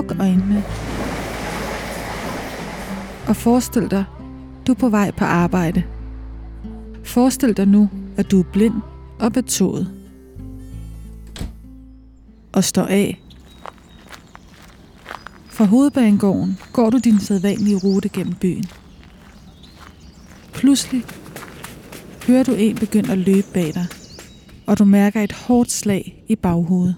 Luk øjnene. Og forestil dig, du er på vej på arbejde. Forestil dig nu, at du er blind og betået. Og står af. Fra hovedbanegården går du din sædvanlige rute gennem byen. Pludselig hører du en begynde at løbe bag dig, og du mærker et hårdt slag i baghovedet.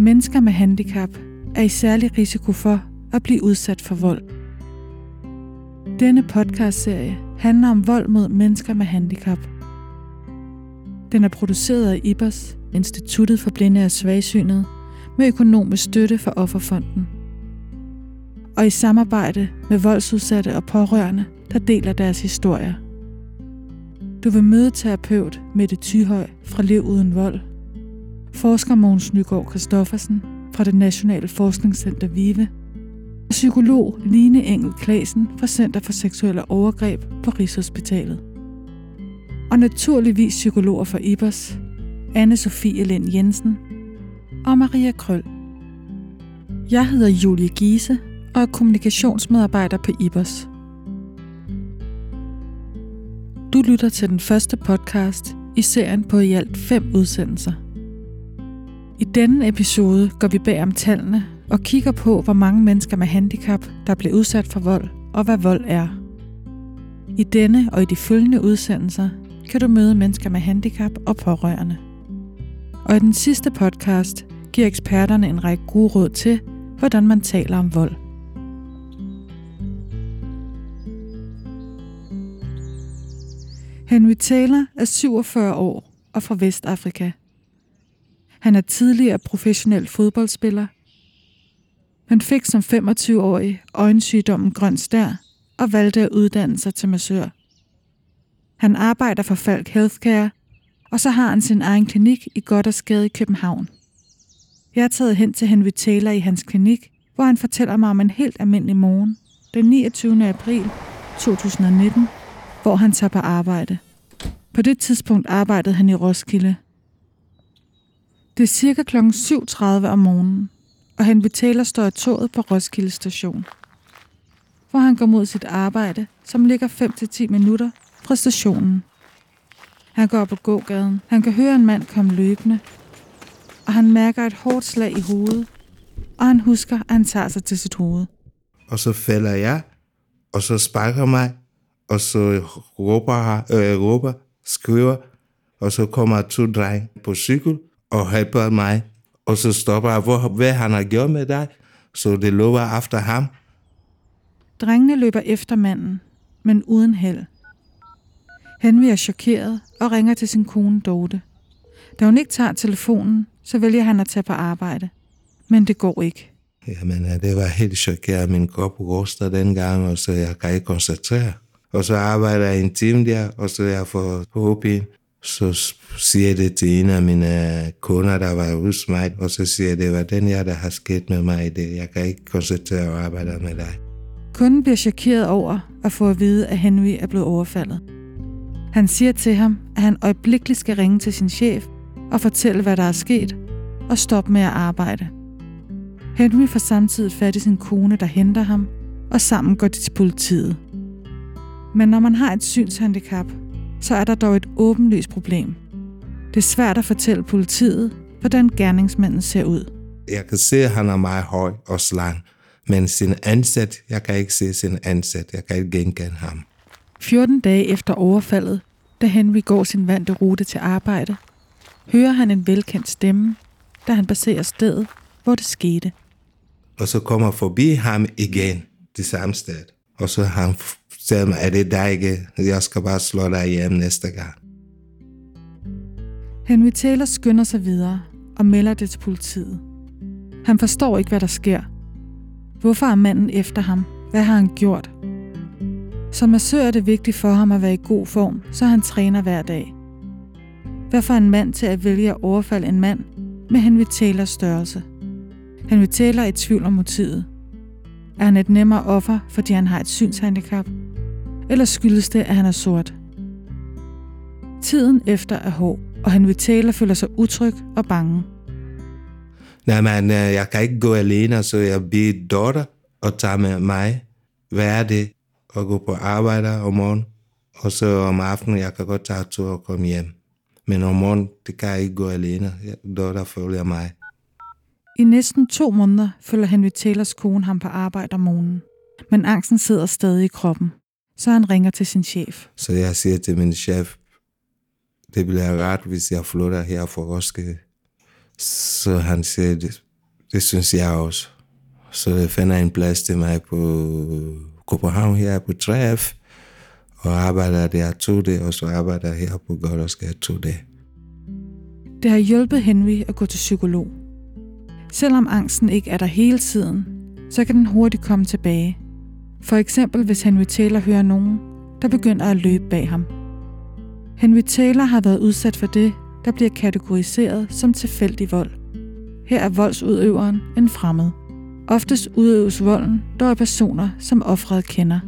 Mennesker med handicap er i særlig risiko for at blive udsat for vold. Denne podcastserie handler om vold mod mennesker med handicap. Den er produceret af IBOS, Instituttet for Blinde og Svagsynede, med økonomisk støtte fra Offerfonden. Og i samarbejde med voldsudsatte og pårørende, der deler deres historier. Du vil møde terapeut Mette Tyhøj fra Lev Uden Vold, forsker Mogens Nygaard Christoffersen fra det Nationale Forskningscenter VIVE, og psykolog Line Engel Klasen fra Center for Seksuelle Overgreb på Rigshospitalet. Og naturligvis psykologer fra IBOS, anne Sofie Lind Jensen og Maria Krøl. Jeg hedder Julie Giese og er kommunikationsmedarbejder på IBOS. Du lytter til den første podcast i serien på i alt fem udsendelser. I denne episode går vi bag om tallene og kigger på, hvor mange mennesker med handicap, der bliver udsat for vold, og hvad vold er. I denne og i de følgende udsendelser kan du møde mennesker med handicap og pårørende. Og i den sidste podcast giver eksperterne en række gode råd til, hvordan man taler om vold. Henry Taylor er 47 år og fra Vestafrika. Han er tidligere professionel fodboldspiller, Han fik som 25-årig øjensygdommen grøn stær og valgte at uddanne sig til massør. Han arbejder for Falk Healthcare, og så har han sin egen klinik i Goddersgade i København. Jeg er taget hen til Henry Taylor i hans klinik, hvor han fortæller mig om en helt almindelig morgen, den 29. april 2019, hvor han tager på arbejde. På det tidspunkt arbejdede han i Roskilde. Det er cirka kl. 7.30 om morgenen, og han Taylor står i toget på Roskilde station, hvor han går mod sit arbejde, som ligger 5-10 minutter fra stationen. Han går op på gågaden. Han kan høre en mand komme løbende, og han mærker et hårdt slag i hovedet, og han husker, at han tager sig til sit hoved. Og så falder jeg, og så sparker mig, og så råber, øh, råber skriver, og så kommer to drenge på cykel og hjælper mig. Og så stopper jeg, hvor, hvad han har gjort med dig, så det lover efter ham. Drengene løber efter manden, men uden held. Henry er chokeret og ringer til sin kone Dorte. Da hun ikke tager telefonen, så vælger han at tage på arbejde. Men det går ikke. Jamen, det var helt chokeret. Min krop ryster dengang, og så jeg kan ikke koncentrere. Og så arbejder jeg en time der, og så jeg får håbin. Så siger jeg det til en af mine kunder, der var hos mig, og så siger jeg, det var den her, der har sket med mig. Det. Jeg kan ikke koncentrere og arbejde med dig. Kunden bliver chokeret over at få at vide, at Henry er blevet overfaldet. Han siger til ham, at han øjeblikkeligt skal ringe til sin chef og fortælle, hvad der er sket, og stoppe med at arbejde. Henry får samtidig fat i sin kone, der henter ham, og sammen går de til politiet. Men når man har et synshandicap, så er der dog et åbenlyst problem. Det er svært at fortælle politiet, hvordan gerningsmanden ser ud. Jeg kan se, at han er meget høj og slang, men sin ansat, jeg kan ikke se sin ansat. Jeg kan ikke genkende ham. 14 dage efter overfaldet, da Henry går sin vante rute til arbejde, hører han en velkendt stemme, da han baserer stedet, hvor det skete. Og så kommer forbi ham igen, det samme sted. Og så han siger mig, er det dig ikke? Jeg skal bare slå dig hjem næste gang. Henry Taylor skynder sig videre og melder det til politiet. Han forstår ikke, hvad der sker. Hvorfor er manden efter ham? Hvad har han gjort? Som massør er det vigtigt for ham at være i god form, så han træner hver dag. Hvad får en mand til at vælge at overfalde en mand med Henry Taylors størrelse? Henry Taylor er i tvivl om motivet. Er han et nemmere offer, fordi han har et synshandicap? Eller skyldes det, at han er sort? Tiden efter er hård. og Henry Taylor føler sig utryg og bange. Nej, men øh, jeg kan ikke gå alene, så jeg bliver daughter og tager med mig. Hvad er det? At gå på arbejde om morgenen, og så om aftenen, jeg kan godt tage tur og komme hjem. Men om morgenen, det kan jeg ikke gå alene. Daughter følger mig. I næsten to måneder følger Henry Taylors kone ham på arbejde om morgenen. Men angsten sidder stadig i kroppen, så han ringer til sin chef. Så jeg siger til min chef, det bliver ret, hvis jeg flytter her for Roskilde. Så han siger, det, det synes jeg også. Så jeg finder en plads til mig på København her på 3F, og arbejder der to dage, og så arbejder her på Goddersgade to dage. Det har hjulpet Henry at gå til psykolog. Selvom angsten ikke er der hele tiden, så kan den hurtigt komme tilbage. For eksempel hvis Henry Taylor hører nogen, der begynder at løbe bag ham. Henry Taylor har været udsat for det, der bliver kategoriseret som tilfældig vold. Her er voldsudøveren en fremmed. Oftest udøves volden dog af personer, som offret kender.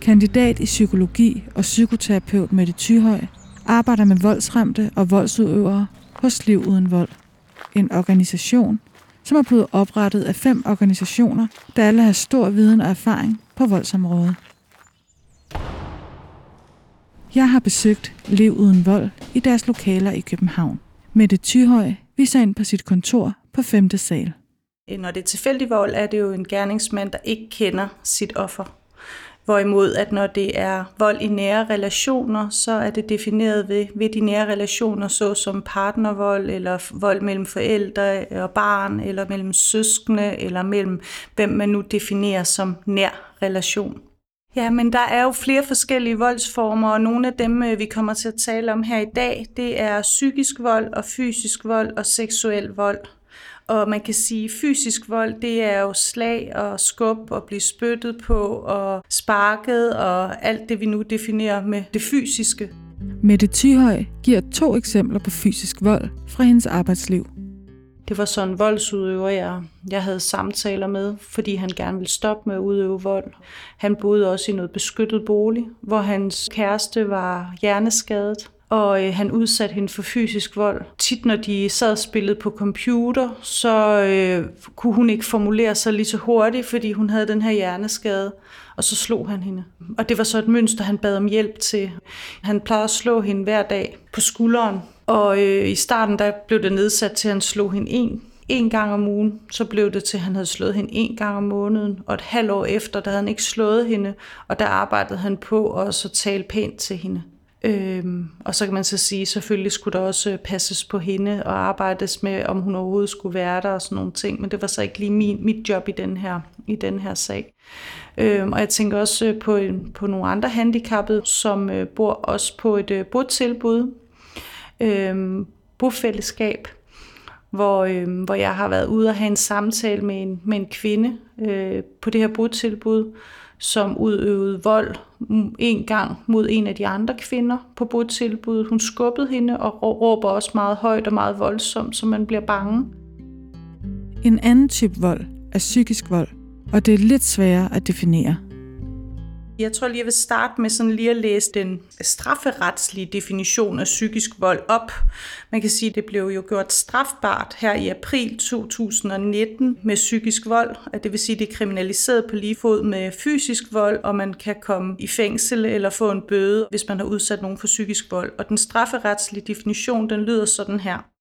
Kandidat i psykologi og psykoterapeut Mette Thyhøj arbejder med voldsramte og voldsudøvere hos Liv Uden Vold. En organisation, som er blevet oprettet af fem organisationer, der alle har stor viden og erfaring på voldsområdet. Jeg har besøgt Lev Uden Vold i deres lokaler i København. Mette Thyhøj viser ind på sit kontor på 5. sal. Når det er tilfældig vold, er det jo en gerningsmand, der ikke kender sit offer. Hvorimod, at når det er vold i nære relationer, så er det defineret ved, ved de nære relationer, såsom partnervold, eller vold mellem forældre og barn, eller mellem søskende, eller mellem hvem man nu definerer som nær relation. Ja, men der er jo flere forskellige voldsformer, og nogle af dem, øh, vi kommer til at tale om her i dag, det er psykisk vold og fysisk vold og seksuel vold. Og man kan sige, at fysisk vold, det er jo slag og skub og blive spyttet på og sparket og alt det, vi nu definerer med det fysiske. Mette Thyhøj giver to eksempler på fysisk vold fra hendes arbejdsliv. Det var sådan en voldsudøver, jeg, jeg havde samtaler med, fordi han gerne ville stoppe med at udøve vold. Han boede også i noget beskyttet bolig, hvor hans kæreste var hjerneskadet, og øh, han udsatte hende for fysisk vold. Tit når de sad og spillede på computer, så øh, kunne hun ikke formulere sig lige så hurtigt, fordi hun havde den her hjerneskade, og så slog han hende. Og det var så et mønster, han bad om hjælp til. Han plejede at slå hende hver dag på skulderen, og øh, i starten der blev det nedsat til, at han slog hende en, en gang om ugen. Så blev det til, at han havde slået hende en gang om måneden. Og et halvt år efter, der havde han ikke slået hende. Og der arbejdede han på også at tale pænt til hende. Øhm, og så kan man så sige, selvfølgelig skulle der også øh, passes på hende og arbejdes med, om hun overhovedet skulle være der og sådan nogle ting. Men det var så ikke lige min, mit job i den her, i den her sag. Øhm, og jeg tænker også øh, på, på nogle andre handicappede, som øh, bor også på et øh, botilbud, øh, bofællesskab, hvor, øh, hvor jeg har været ude og have en samtale med en, med en kvinde øh, på det her botilbud, som udøvede vold en gang mod en af de andre kvinder på botilbuddet. Hun skubbede hende og råber også meget højt og meget voldsomt, så man bliver bange. En anden type vold er psykisk vold, og det er lidt sværere at definere. Jeg tror lige, jeg vil starte med sådan lige at læse den strafferetslige definition af psykisk vold op. Man kan sige, at det blev jo gjort strafbart her i april 2019 med psykisk vold. At det vil sige, at det er kriminaliseret på lige fod med fysisk vold, og man kan komme i fængsel eller få en bøde, hvis man har udsat nogen for psykisk vold. Og den strafferetslige definition, den lyder sådan her.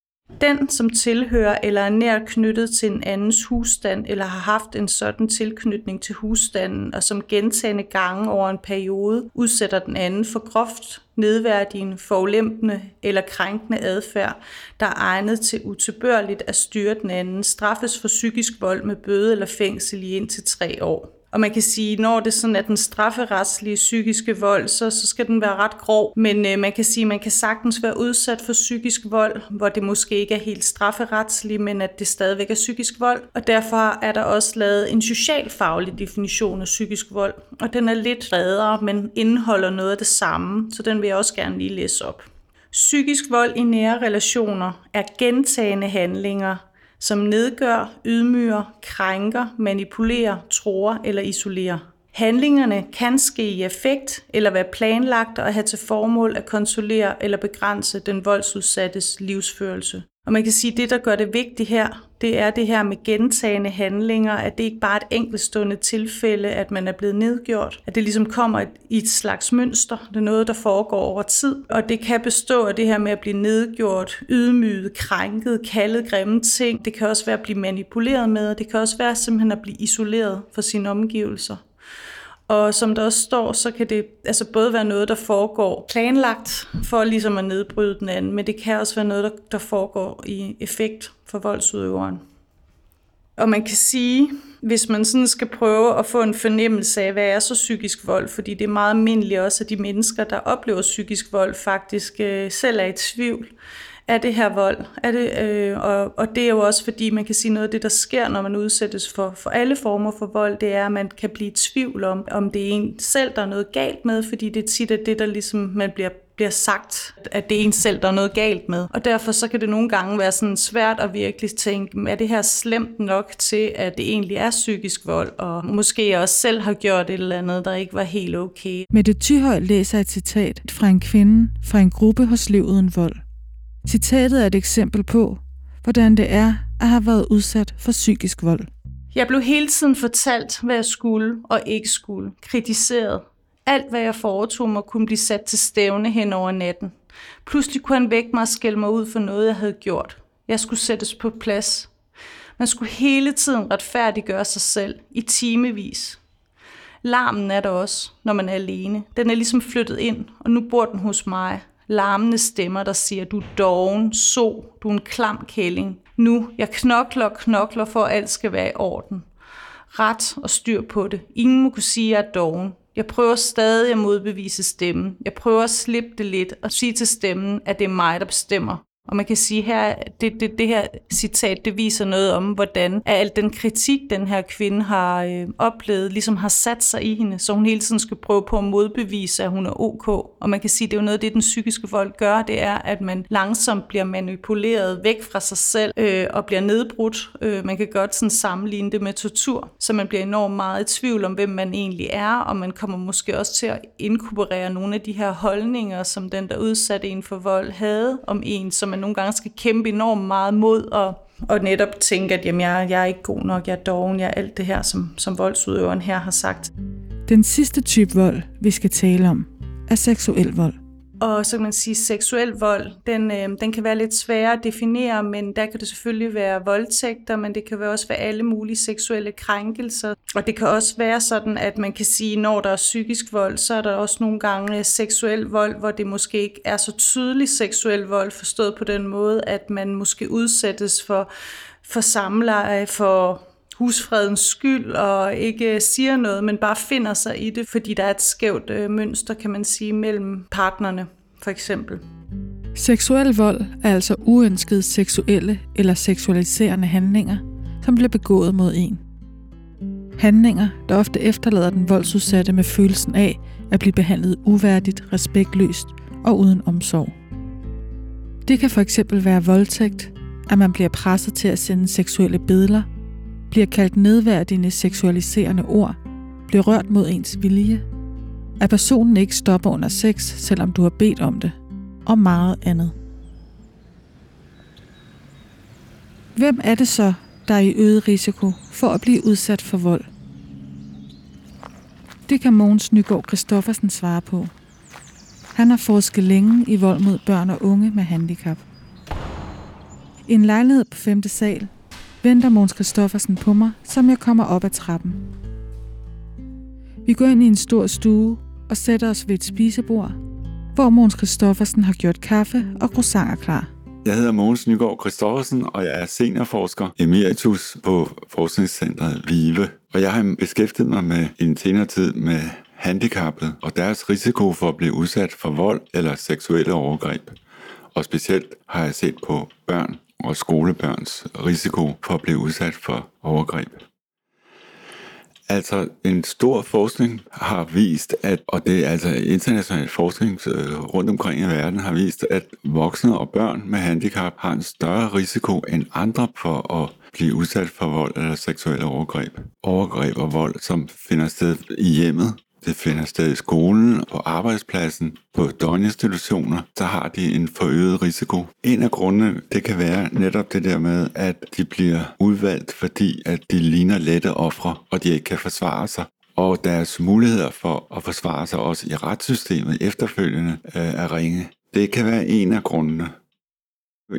Den, som tilhører eller er nært knyttet til en andens husstand, eller har haft en sådan tilknytning til husstanden, og som gentagende gange over en periode udsætter den anden for groft nedværdigende, forulempende eller krænkende adfærd, der er egnet til utilbørligt at styre den anden, straffes for psykisk vold med bøde eller fængsel i indtil tre år. Og man kan sige, når det sådan er den strafferetslige psykiske vold, så, så skal den være ret grov. Men øh, man kan sige, man kan sagtens være udsat for psykisk vold, hvor det måske ikke er helt strafferetsligt, men at det stadigvæk er psykisk vold. Og derfor er der også lavet en socialfaglig definition af psykisk vold. Og den er lidt bredere, men indeholder noget af det samme, så den vil jeg også gerne lige læse op. Psykisk vold i nære relationer er gentagende handlinger, som nedgør, ydmyger, krænker, manipulerer, tror eller isolerer. Handlingerne kan ske i effekt eller være planlagt og have til formål at kontrollere eller begrænse den voldsudsattes livsførelse. Og man kan sige, at det, der gør det vigtigt her, det er det her med gentagende handlinger, at det ikke bare er et enkeltstående tilfælde, at man er blevet nedgjort, at det ligesom kommer i et slags mønster, det er noget, der foregår over tid, og det kan bestå af det her med at blive nedgjort, ydmyget, krænket, kaldet grimme ting, det kan også være at blive manipuleret med, og det kan også være simpelthen at blive isoleret fra sine omgivelser. Og som der også står, så kan det altså både være noget, der foregår planlagt for ligesom at nedbryde den anden, men det kan også være noget, der, der foregår i effekt for voldsudøveren. Og man kan sige, hvis man sådan skal prøve at få en fornemmelse af, hvad er så psykisk vold, fordi det er meget almindeligt også, at de mennesker, der oplever psykisk vold, faktisk øh, selv er i tvivl er det her vold? Er det, øh, og, og det er jo også fordi, man kan sige noget af det, der sker, når man udsættes for, for alle former for vold, det er, at man kan blive i tvivl om, om det er en selv, der er noget galt med, fordi det tit at det, der ligesom man bliver bliver sagt, at det er en selv, der er noget galt med. Og derfor så kan det nogle gange være sådan svært at virkelig tænke, er det her slemt nok til, at det egentlig er psykisk vold, og måske jeg også selv har gjort et eller andet, der ikke var helt okay. Med det Tyhøj læser et citat fra en kvinde fra en gruppe hos Liv Uden Vold. Citatet er et eksempel på, hvordan det er at have været udsat for psykisk vold. Jeg blev hele tiden fortalt, hvad jeg skulle og ikke skulle. Kritiseret. Alt, hvad jeg foretog mig, kunne blive sat til stævne hen over natten. Pludselig kunne han vække mig og skælde mig ud for noget, jeg havde gjort. Jeg skulle sættes på plads. Man skulle hele tiden retfærdiggøre sig selv i timevis. Larmen er der også, når man er alene. Den er ligesom flyttet ind, og nu bor den hos mig larmende stemmer, der siger, du er doven, så, du er en klam kælling. Nu, jeg knokler og knokler for, at alt skal være i orden. Ret og styr på det. Ingen må kunne sige, at jeg er doven. Jeg prøver stadig at modbevise stemmen. Jeg prøver at slippe det lidt og sige til stemmen, at det er mig, der bestemmer. Og man kan sige her, det, det, det her citat, det viser noget om, hvordan al den kritik, den her kvinde har øh, oplevet, ligesom har sat sig i hende, så hun hele tiden skal prøve på at modbevise, at hun er ok. Og man kan sige, det er jo noget af det, den psykiske vold gør, det er, at man langsomt bliver manipuleret væk fra sig selv øh, og bliver nedbrudt. Øh, man kan godt sådan sammenligne det med tortur, så man bliver enormt meget i tvivl om, hvem man egentlig er, og man kommer måske også til at inkorporere nogle af de her holdninger, som den, der udsatte en for vold, havde om en, som man nogle gange skal kæmpe enormt meget mod og, og netop tænke, at jamen, jeg, jeg er ikke god nok, jeg er doven, jeg er alt det her, som, som voldsudøveren her har sagt. Den sidste type vold, vi skal tale om, er seksuel vold. Og så kan man sige, at seksuel vold, den, øh, den kan være lidt sværere at definere, men der kan det selvfølgelig være voldtægter, men det kan også være alle mulige seksuelle krænkelser. Og det kan også være sådan, at man kan sige, når der er psykisk vold, så er der også nogle gange seksuel vold, hvor det måske ikke er så tydelig seksuel vold, forstået på den måde, at man måske udsættes for, for samleje, for husfredens skyld og ikke siger noget, men bare finder sig i det, fordi der er et skævt øh, mønster, kan man sige, mellem partnerne, for eksempel. Seksuel vold er altså uønskede seksuelle eller seksualiserende handlinger, som bliver begået mod en. Handlinger, der ofte efterlader den voldsudsatte med følelsen af at blive behandlet uværdigt, respektløst og uden omsorg. Det kan for eksempel være voldtægt, at man bliver presset til at sende seksuelle billeder bliver kaldt nedværdigende seksualiserende ord, bliver rørt mod ens vilje, at personen ikke stopper under sex, selvom du har bedt om det, og meget andet. Hvem er det så, der er i øget risiko for at blive udsat for vold? Det kan Mogens Nygaard Christoffersen svare på. Han har forsket længe i vold mod børn og unge med handicap. I en lejlighed på 5. sal venter Måns Kristoffersen på mig, som jeg kommer op ad trappen. Vi går ind i en stor stue og sætter os ved et spisebord, hvor Måns Kristoffersen har gjort kaffe og croissanter klar. Jeg hedder Mogens Nygaard Kristoffersen, og jeg er seniorforsker emeritus på Forskningscentret VIVE. Og jeg har beskæftiget mig med en senere tid med handicappet og deres risiko for at blive udsat for vold eller seksuelle overgreb. Og specielt har jeg set på børn og skolebørns risiko for at blive udsat for overgreb. Altså en stor forskning har vist, at, og det er altså international forskning øh, rundt omkring i verden, har vist, at voksne og børn med handicap har en større risiko end andre for at blive udsat for vold eller seksuelle overgreb. Overgreb og vold, som finder sted i hjemmet, det finder sted i skolen, på arbejdspladsen, på døgninstitutioner, så har de en forøget risiko. En af grundene, det kan være netop det der med, at de bliver udvalgt, fordi at de ligner lette ofre, og de ikke kan forsvare sig og deres muligheder for at forsvare sig også i retssystemet efterfølgende øh, er ringe. Det kan være en af grundene.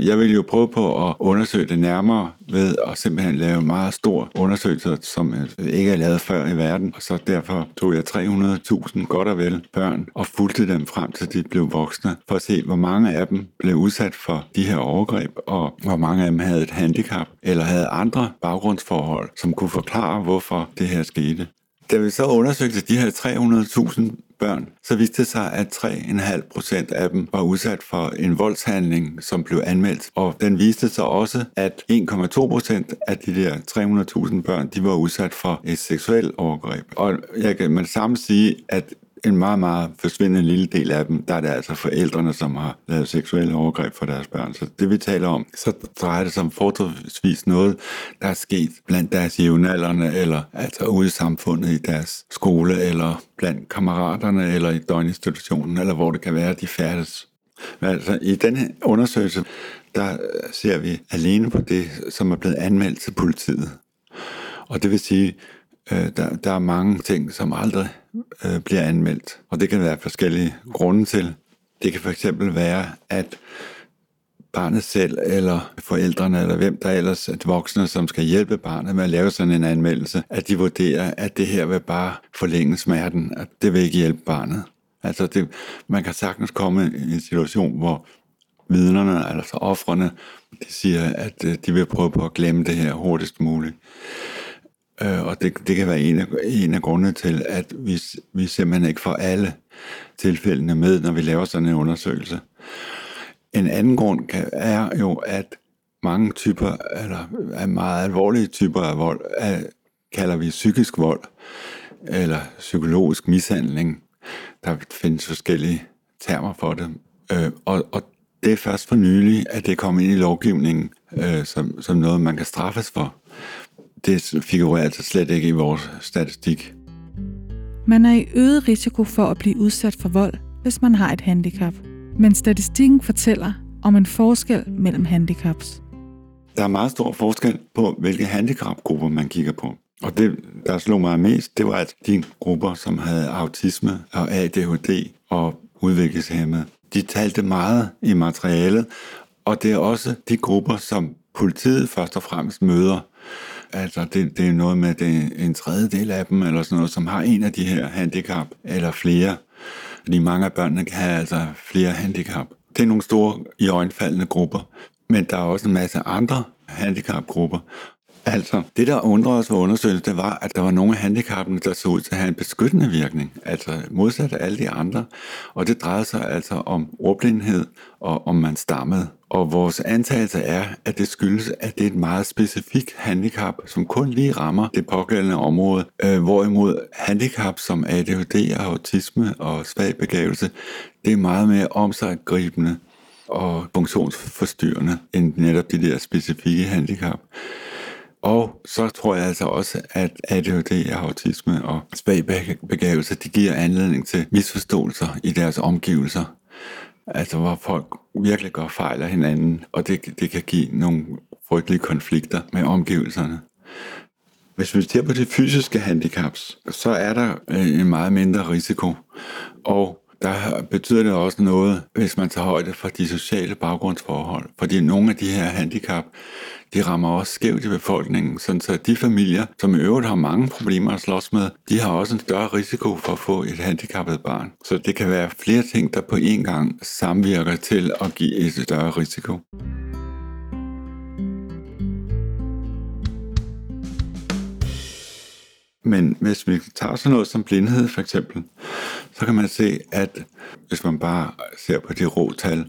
Jeg vil jo prøve på at undersøge det nærmere ved at simpelthen lave meget stor undersøgelser, som øh, ikke er lavet før i verden. Og så derfor tog jeg 300.000 godt og vel børn og fulgte dem frem til de blev voksne, for at se, hvor mange af dem blev udsat for de her overgreb, og hvor mange af dem havde et handicap eller havde andre baggrundsforhold, som kunne forklare, hvorfor det her skete. Da vi så undersøgte de her 300.000 børn, så viste det sig, at 3,5 procent af dem var udsat for en voldshandling, som blev anmeldt. Og den viste sig også, at 1,2 procent af de der 300.000 børn, de var udsat for et seksuelt overgreb. Og jeg kan med samme sige, at en meget, meget forsvindende lille del af dem, der er det altså forældrene, som har lavet seksuelle overgreb for deres børn. Så det vi taler om, så drejer det sig om fortrinsvis noget, der er sket blandt deres jævnaldrende, eller altså ude i samfundet i deres skole, eller blandt kammeraterne, eller i døgninstitutionen, eller hvor det kan være, de færdes. Men altså, i denne undersøgelse, der ser vi alene på det, som er blevet anmeldt til politiet. Og det vil sige, øh, der, der er mange ting, som aldrig øh, bliver anmeldt. Og det kan være forskellige grunde til. Det kan for eksempel være, at barnet selv, eller forældrene, eller hvem der ellers er voksne, som skal hjælpe barnet med at lave sådan en anmeldelse, at de vurderer, at det her vil bare forlænge smerten, at det vil ikke hjælpe barnet. Altså det, man kan sagtens komme i en situation, hvor vidnerne, altså offrene, de siger, at øh, de vil prøve på at glemme det her hurtigst muligt. Øh, og det, det kan være en af, en af grundene til, at vi, vi simpelthen ikke får alle tilfældene med, når vi laver sådan en undersøgelse. En anden grund kan, er jo, at mange typer, eller af meget alvorlige typer af vold, af, kalder vi psykisk vold, eller psykologisk mishandling. Der findes forskellige termer for det. Øh, og, og det er først for nylig, at det kommer ind i lovgivningen øh, som, som noget, man kan straffes for det figurerer altså slet ikke i vores statistik. Man er i øget risiko for at blive udsat for vold, hvis man har et handicap. Men statistikken fortæller om en forskel mellem handicaps. Der er meget stor forskel på, hvilke handicapgrupper man kigger på. Og det, der slog mig mest, det var, at de grupper, som havde autisme og ADHD og udviklingshemmede, de talte meget i materialet, og det er også de grupper, som politiet først og fremmest møder Altså, det, det er noget med, det er en tredjedel af dem, eller sådan noget, som har en af de her handicap, eller flere. Fordi mange af børnene kan have altså flere handicap. Det er nogle store i øjenfaldende grupper. Men der er også en masse andre handicapgrupper, Altså, det der undrede os ved undersøgelsen, det var, at der var nogle af handicappene, der så ud til at have en beskyttende virkning, altså modsat af alle de andre. Og det drejede sig altså om ordblindhed og om man stammede. Og vores antagelse er, at det skyldes, at det er et meget specifikt handicap, som kun lige rammer det pågældende område. Øh, hvorimod handicap som ADHD og autisme og svag begævelse, det er meget mere omsaggribende og funktionsforstyrrende end netop de der specifikke handicap. Og så tror jeg altså også, at ADHD og autisme og svag begævelse, de giver anledning til misforståelser i deres omgivelser. Altså hvor folk virkelig gør fejl af hinanden, og det, det kan give nogle frygtelige konflikter med omgivelserne. Hvis vi ser på de fysiske handicaps, så er der øh, en meget mindre risiko. Og der betyder det også noget, hvis man tager højde for de sociale baggrundsforhold. Fordi nogle af de her handicap, de rammer også skævt i befolkningen, sådan så de familier, som i øvrigt har mange problemer at slås med, de har også en større risiko for at få et handicappet barn. Så det kan være flere ting, der på én gang samvirker til at give et større risiko. Men hvis vi tager sådan noget som blindhed for eksempel, så kan man se, at hvis man bare ser på de rå tal,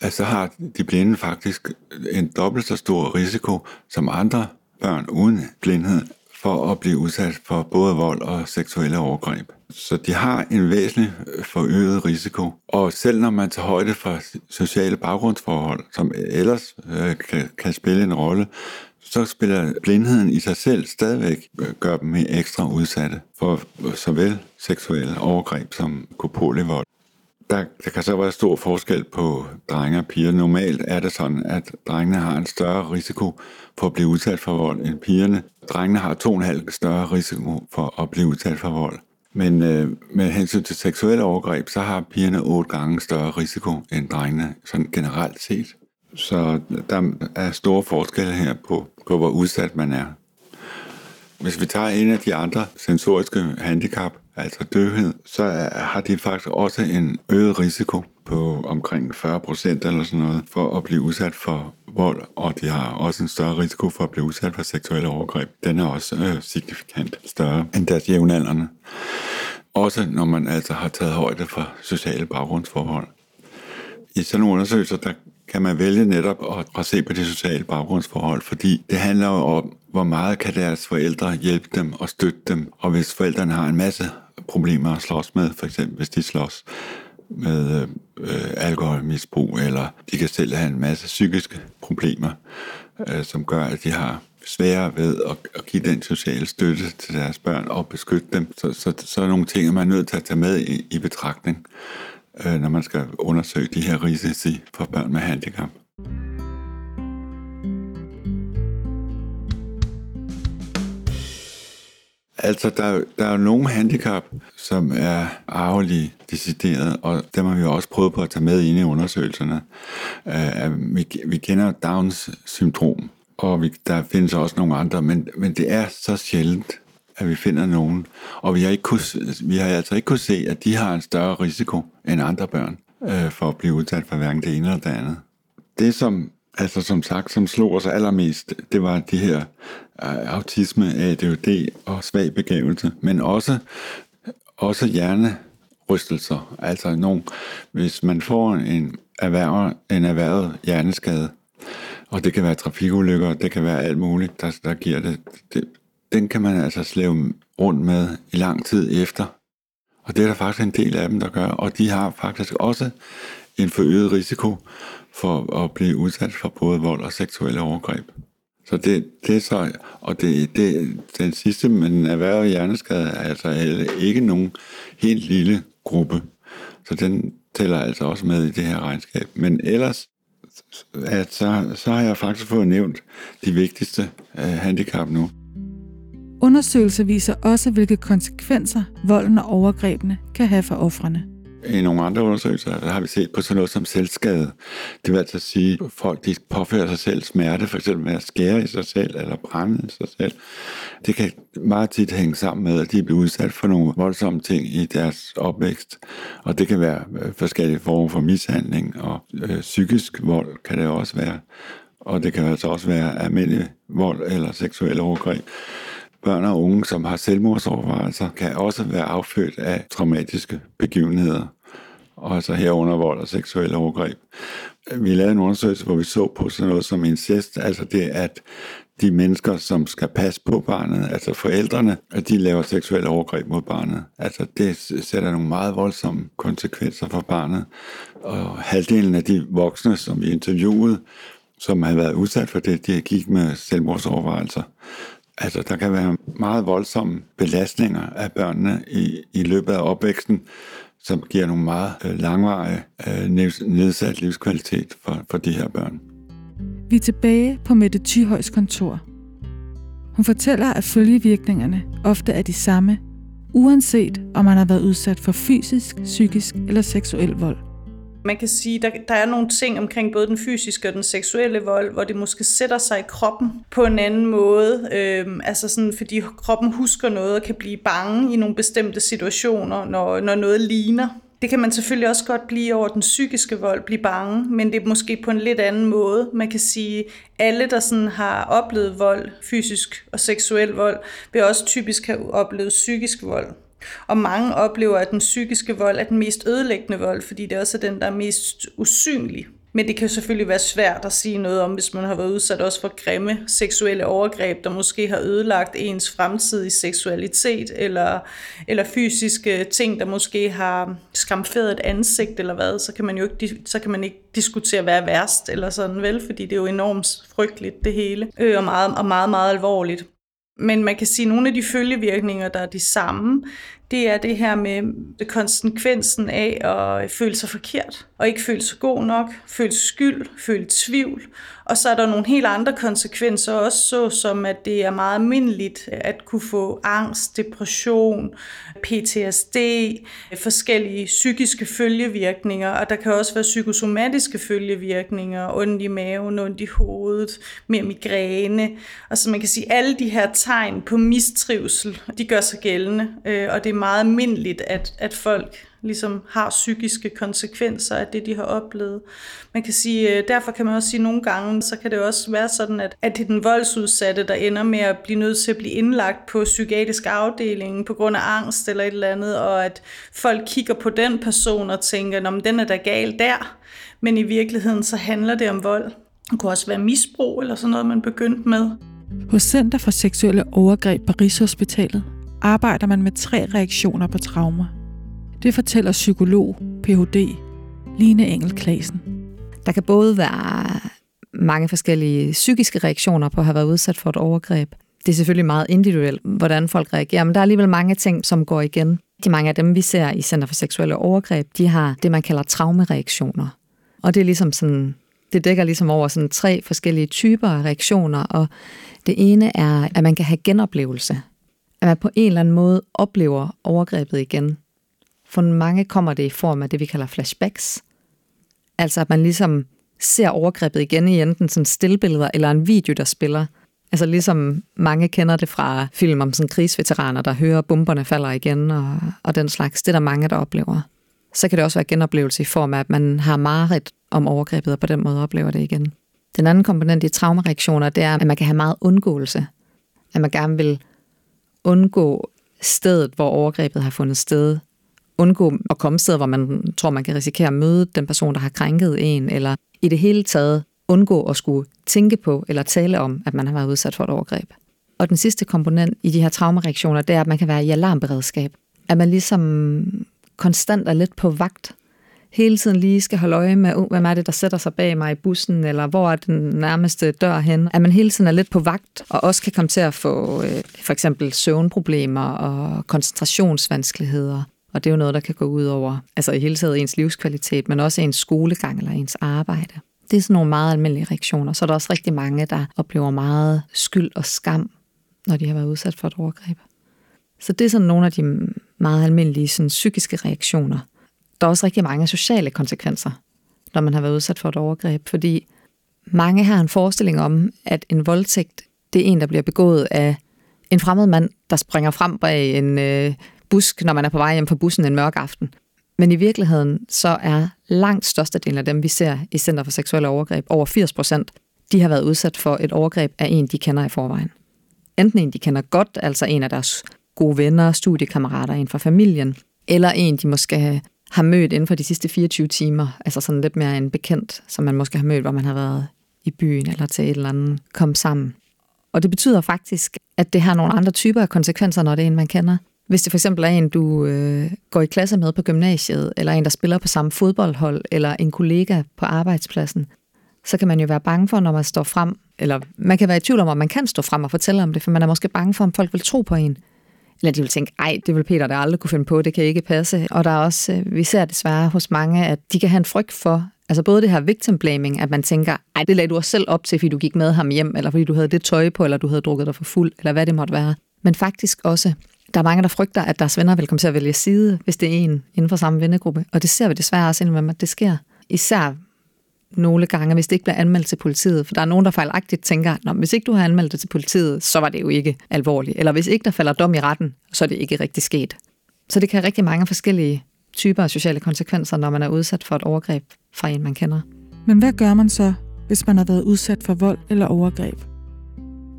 at så har de blinde faktisk en dobbelt så stor risiko som andre børn uden blindhed for at blive udsat for både vold og seksuelle overgreb. Så de har en væsentlig forøget risiko. Og selv når man tager højde for sociale baggrundsforhold, som ellers øh, kan, kan spille en rolle, så spiller blindheden i sig selv stadigvæk øh, gør dem ekstra udsatte for øh, såvel seksuelle overgreb som kopolivold. Der, der kan så være stor forskel på drenge og piger. Normalt er det sådan, at drengene har en større risiko for at blive udsat for vold end pigerne. Drengene har to og en halv større risiko for at blive udsat for vold. Men øh, med hensyn til seksuelle overgreb, så har pigerne otte gange større risiko end drengene, sådan generelt set. Så der er store forskelle her på, på, hvor udsat man er. Hvis vi tager en af de andre sensoriske handicap, altså døvhed, så har de faktisk også en øget risiko på omkring 40 procent eller sådan noget, for at blive udsat for vold, og de har også en større risiko for at blive udsat for seksuelle overgreb. Den er også øh, signifikant større end deres jævnaldrende. Også når man altså har taget højde for sociale baggrundsforhold. I sådan nogle undersøgelser, der kan man vælge netop at, at se på det sociale baggrundsforhold, fordi det handler jo om, hvor meget kan deres forældre hjælpe dem og støtte dem. Og hvis forældrene har en masse problemer at slås med, for eksempel hvis de slås med øh, alkoholmisbrug, eller de kan selv have en masse psykiske problemer, øh, som gør, at de har sværere ved at, at give den sociale støtte til deres børn og beskytte dem. Så, så, så er nogle ting, man er nødt til at tage med i, i betragtning Øh, når man skal undersøge de her risici for børn med handicap. Altså, der, der er jo nogle handicap, som er arvelige decideret, og dem har vi også prøvet på at tage med ind i undersøgelserne. Uh, vi, vi kender Downs syndrom, og vi, der findes også nogle andre, men, men det er så sjældent, at vi finder nogen. Og vi har, ikke kunne, vi har altså ikke kunne se, at de har en større risiko end andre børn øh, for at blive udsat for hverken det ene eller det andet. Det som, altså som sagt, som slog os allermest, det var de her øh, autisme, ADHD og svag begævelse, men også, også hjernerystelser. Altså nogen, hvis man får en, erhverv, en erhvervet hjerneskade, og det kan være trafikulykker, det kan være alt muligt, der, der giver det, det den kan man altså slæve rundt med i lang tid efter. Og det er der faktisk en del af dem, der gør, og de har faktisk også en forøget risiko for at blive udsat for både vold og seksuelle overgreb. Så det, det er så, og det, det, den sidste, men erhvervet hjerneskade er altså ikke nogen helt lille gruppe. Så den tæller altså også med i det her regnskab. Men ellers, at så, så har jeg faktisk fået nævnt de vigtigste uh, handicap nu. Undersøgelser viser også, hvilke konsekvenser volden og overgrebene kan have for offrene. I nogle andre undersøgelser der har vi set på sådan noget som selvskade. Det vil altså sige, at folk de påfører sig selv smerte, for eksempel med at skære i sig selv eller brænde sig selv. Det kan meget tit hænge sammen med, at de bliver udsat for nogle voldsomme ting i deres opvækst. Og det kan være øh, forskellige former for mishandling, og øh, psykisk vold kan det også være. Og det kan altså også være almindelig vold eller seksuel overgreb. Børn og unge, som har selvmordsovervejelser, kan også være affødt af traumatiske begivenheder, og altså herunder vold og seksuelle overgreb. Vi lavede en undersøgelse, hvor vi så på sådan noget som incest, altså det, at de mennesker, som skal passe på barnet, altså forældrene, at de laver seksuelle overgreb mod barnet. Altså det sætter nogle meget voldsomme konsekvenser for barnet. Og halvdelen af de voksne, som vi interviewede, som havde været udsat for det, de gik med selvmordsovervejelser. Altså, der kan være meget voldsomme belastninger af børnene i, i løbet af opvæksten, som giver nogle meget øh, langvarige øh, nedsat livskvalitet for, for de her børn. Vi er tilbage på Mette Thyhøjs kontor. Hun fortæller, at følgevirkningerne ofte er de samme, uanset om man har været udsat for fysisk, psykisk eller seksuel vold. Man kan sige, der, der er nogle ting omkring både den fysiske og den seksuelle vold, hvor det måske sætter sig i kroppen på en anden måde. Øhm, altså sådan, fordi kroppen husker noget og kan blive bange i nogle bestemte situationer, når, når noget ligner. Det kan man selvfølgelig også godt blive over den psykiske vold, blive bange, men det er måske på en lidt anden måde. Man kan sige, alle, der sådan har oplevet vold, fysisk og seksuel vold, vil også typisk have oplevet psykisk vold. Og mange oplever, at den psykiske vold er den mest ødelæggende vold, fordi det også er den, der er mest usynlig. Men det kan jo selvfølgelig være svært at sige noget om, hvis man har været udsat også for grimme seksuelle overgreb, der måske har ødelagt ens fremtidige seksualitet, eller, eller fysiske ting, der måske har skamferet et ansigt, eller hvad, så kan man jo ikke, så kan man ikke diskutere, hvad er værst, eller sådan vel, fordi det er jo enormt frygteligt det hele, øh, og, meget, og meget, meget alvorligt. Men man kan sige, at nogle af de følgevirkninger, der er de samme, det er det her med konsekvensen af at føle sig forkert, og ikke føle sig god nok, føle skyld, føle tvivl. Og så er der nogle helt andre konsekvenser også, så som at det er meget almindeligt at kunne få angst, depression, PTSD, forskellige psykiske følgevirkninger, og der kan også være psykosomatiske følgevirkninger, ondt i maven, ondt i hovedet, mere migræne. Og så man kan sige, at alle de her tegn på mistrivsel, de gør sig gældende, øh, og det er meget almindeligt, at, at folk ligesom har psykiske konsekvenser af det, de har oplevet. Man kan sige, øh, derfor kan man også sige, at nogle gange, så kan det også være sådan, at, at det er den voldsudsatte, der ender med at blive nødt til at blive indlagt på psykiatrisk afdeling på grund af angst eller et eller andet, og at folk kigger på den person og tænker, at den er da gal der. Men i virkeligheden, så handler det om vold. Det kunne også være misbrug eller sådan noget, man begyndte med. Hos Center for Seksuelle Overgreb på Rigshospitalet arbejder man med tre reaktioner på traumer. Det fortæller psykolog Ph.D. Line Engel Klasen. Der kan både være mange forskellige psykiske reaktioner på at have været udsat for et overgreb. Det er selvfølgelig meget individuelt, hvordan folk reagerer, men der er alligevel mange ting, som går igen. De mange af dem, vi ser i Center for Seksuelle Overgreb, de har det, man kalder traumereaktioner. Og det er ligesom sådan, det dækker ligesom over sådan tre forskellige typer af reaktioner, og det ene er, at man kan have genoplevelse at man på en eller anden måde oplever overgrebet igen. For mange kommer det i form af det, vi kalder flashbacks. Altså at man ligesom ser overgrebet igen i enten sådan stillbilleder eller en video, der spiller. Altså ligesom mange kender det fra film om sådan krigsveteraner, der hører bomberne falder igen og, og den slags. Det er der mange, der oplever. Så kan det også være genoplevelse i form af, at man har mareridt om overgrebet og på den måde oplever det igen. Den anden komponent i traumareaktioner, det er, at man kan have meget undgåelse. At man gerne vil undgå stedet, hvor overgrebet har fundet sted. Undgå at komme steder, hvor man tror, man kan risikere at møde den person, der har krænket en, eller i det hele taget undgå at skulle tænke på eller tale om, at man har været udsat for et overgreb. Og den sidste komponent i de her traumareaktioner, det er, at man kan være i alarmberedskab. At man ligesom konstant er lidt på vagt hele tiden lige skal holde øje med, uh, hvem er det, der sætter sig bag mig i bussen, eller hvor er den nærmeste dør hen. At man hele tiden er lidt på vagt, og også kan komme til at få øh, for eksempel søvnproblemer og koncentrationsvanskeligheder. Og det er jo noget, der kan gå ud over altså i hele taget ens livskvalitet, men også ens skolegang eller ens arbejde. Det er sådan nogle meget almindelige reaktioner. Så er der også rigtig mange, der oplever meget skyld og skam, når de har været udsat for et overgreb. Så det er sådan nogle af de meget almindelige sådan, psykiske reaktioner, der er også rigtig mange sociale konsekvenser, når man har været udsat for et overgreb, fordi mange har en forestilling om, at en voldtægt, det er en, der bliver begået af en fremmed mand, der springer frem bag en øh, busk, når man er på vej hjem fra bussen en mørk aften. Men i virkeligheden, så er langt størstedelen af dem, vi ser i Center for Seksuelle Overgreb, over 80 procent, de har været udsat for et overgreb af en, de kender i forvejen. Enten en, de kender godt, altså en af deres gode venner, studiekammerater, en fra familien, eller en, de måske har mødt inden for de sidste 24 timer, altså sådan lidt mere en bekendt, som man måske har mødt, hvor man har været i byen eller til et eller andet, kom sammen. Og det betyder faktisk, at det har nogle andre typer af konsekvenser, når det er en, man kender. Hvis det for eksempel er en, du øh, går i klasse med på gymnasiet, eller en, der spiller på samme fodboldhold, eller en kollega på arbejdspladsen, så kan man jo være bange for, når man står frem, eller man kan være i tvivl om, om man kan stå frem og fortælle om det, for man er måske bange for, om folk vil tro på en. Eller de vil tænke, ej, det vil Peter der aldrig kunne finde på, det kan ikke passe. Og der er også, øh, vi ser desværre hos mange, at de kan have en frygt for, altså både det her victim blaming, at man tænker, ej, det lagde du også selv op til, fordi du gik med ham hjem, eller fordi du havde det tøj på, eller du havde drukket dig for fuld, eller hvad det måtte være. Men faktisk også, der er mange, der frygter, at deres venner vil komme til at vælge side, hvis det er en inden for samme vennegruppe. Og det ser vi desværre også indimellem, at det sker. Især nogle gange, hvis det ikke bliver anmeldt til politiet. For der er nogen, der fejlagtigt tænker, at hvis ikke du har anmeldt det til politiet, så var det jo ikke alvorligt. Eller hvis ikke der falder dom i retten, så er det ikke rigtig sket. Så det kan have rigtig mange forskellige typer af sociale konsekvenser, når man er udsat for et overgreb fra en, man kender. Men hvad gør man så, hvis man har været udsat for vold eller overgreb?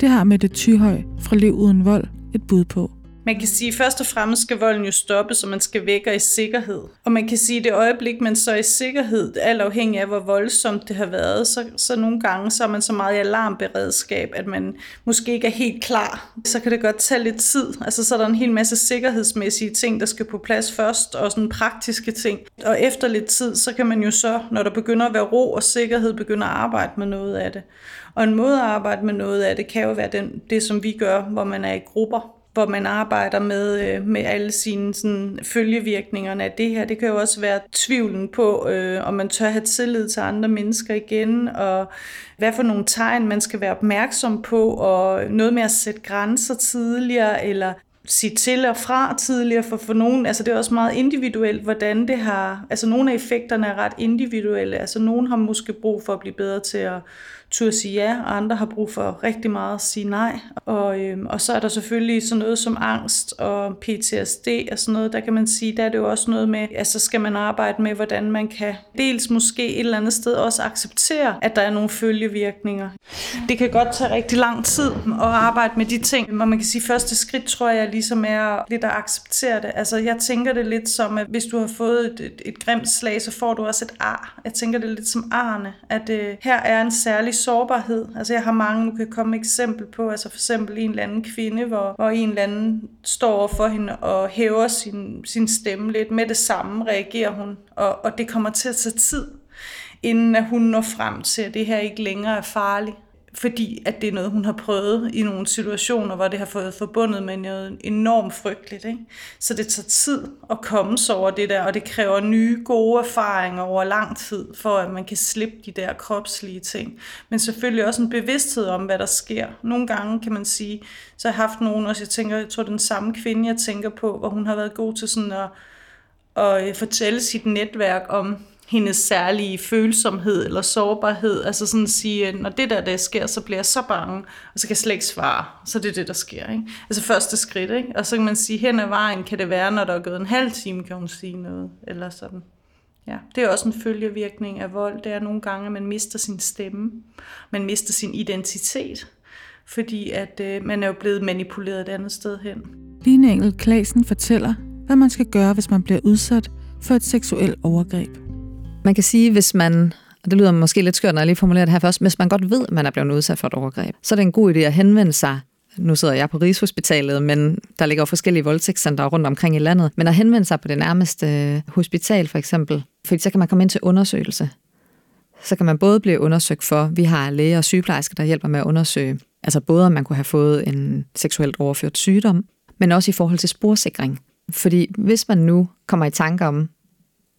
Det har Mette Tyhøj fra Liv Uden Vold et bud på. Man kan sige, at først og fremmest skal volden jo stoppe, så man skal væk og i sikkerhed. Og man kan sige, at det øjeblik, man så er i sikkerhed, alt afhængig af, hvor voldsomt det har været, så, så nogle gange så er man så meget i alarmberedskab, at man måske ikke er helt klar. Så kan det godt tage lidt tid. Altså så er der en hel masse sikkerhedsmæssige ting, der skal på plads først, og sådan praktiske ting. Og efter lidt tid, så kan man jo så, når der begynder at være ro og sikkerhed, begynde at arbejde med noget af det. Og en måde at arbejde med noget af det, kan jo være den, det, som vi gør, hvor man er i grupper hvor man arbejder med, øh, med alle sine sådan, følgevirkningerne af det her. Det kan jo også være tvivlen på, øh, om man tør have tillid til andre mennesker igen, og hvad for nogle tegn man skal være opmærksom på, og noget med at sætte grænser tidligere, eller sige til og fra tidligere, for for nogen, altså det er også meget individuelt, hvordan det har, altså nogle af effekterne er ret individuelle, altså nogen har måske brug for at blive bedre til at turde sige ja, og andre har brug for rigtig meget at sige nej. Og, øhm, og så er der selvfølgelig sådan noget som angst og PTSD og sådan noget, der kan man sige, der er det jo også noget med, altså skal man arbejde med, hvordan man kan dels måske et eller andet sted også acceptere, at der er nogle følgevirkninger. Det kan godt tage rigtig lang tid at arbejde med de ting, og man kan sige, at første skridt tror jeg ligesom er lidt at acceptere det. Altså jeg tænker det lidt som, at hvis du har fået et, et, et grimt slag, så får du også et ar. Jeg tænker det lidt som arne, at øh, her er en særlig sårbarhed. Altså jeg har mange, nu kan komme eksempel på, altså for eksempel en eller anden kvinde, hvor, hvor en eller anden står over for hende og hæver sin, sin stemme lidt. Med det samme reagerer hun, og, og det kommer til at tage tid, inden at hun når frem til, at det her ikke længere er farligt fordi at det er noget, hun har prøvet i nogle situationer, hvor det har fået forbundet med noget enormt frygteligt. Ikke? Så det tager tid at komme sig over det der, og det kræver nye, gode erfaringer over lang tid, for at man kan slippe de der kropslige ting. Men selvfølgelig også en bevidsthed om, hvad der sker. Nogle gange kan man sige, så har jeg haft nogen, og jeg tænker, jeg tror, den samme kvinde, jeg tænker på, hvor hun har været god til sådan at, at øh, fortælle sit netværk om, hendes særlige følsomhed eller sårbarhed. Altså sådan at sige, når det der, der sker, så bliver jeg så bange, og så kan jeg slet ikke svare. Så det er det, der sker. Ikke? Altså første skridt. Ikke? Og så kan man sige, hen ad vejen kan det være, når der er gået en halv time, kan hun sige noget. Eller sådan. Ja, det er også en følgevirkning af vold. Det er nogle gange, at man mister sin stemme. Man mister sin identitet. Fordi at øh, man er jo blevet manipuleret et andet sted hen. Line Engel Klasen fortæller, hvad man skal gøre, hvis man bliver udsat for et seksuelt overgreb. Man kan sige, hvis man, og det lyder måske lidt skørt, når jeg lige formulerer det her først, hvis man godt ved, at man er blevet udsat for et overgreb, så er det en god idé at henvende sig nu sidder jeg på Rigshospitalet, men der ligger jo forskellige voldtægtscenter rundt omkring i landet. Men at henvende sig på det nærmeste hospital for eksempel, fordi så kan man komme ind til undersøgelse. Så kan man både blive undersøgt for, vi har læger og sygeplejersker, der hjælper med at undersøge, altså både om man kunne have fået en seksuelt overført sygdom, men også i forhold til sporsikring. Fordi hvis man nu kommer i tanke om,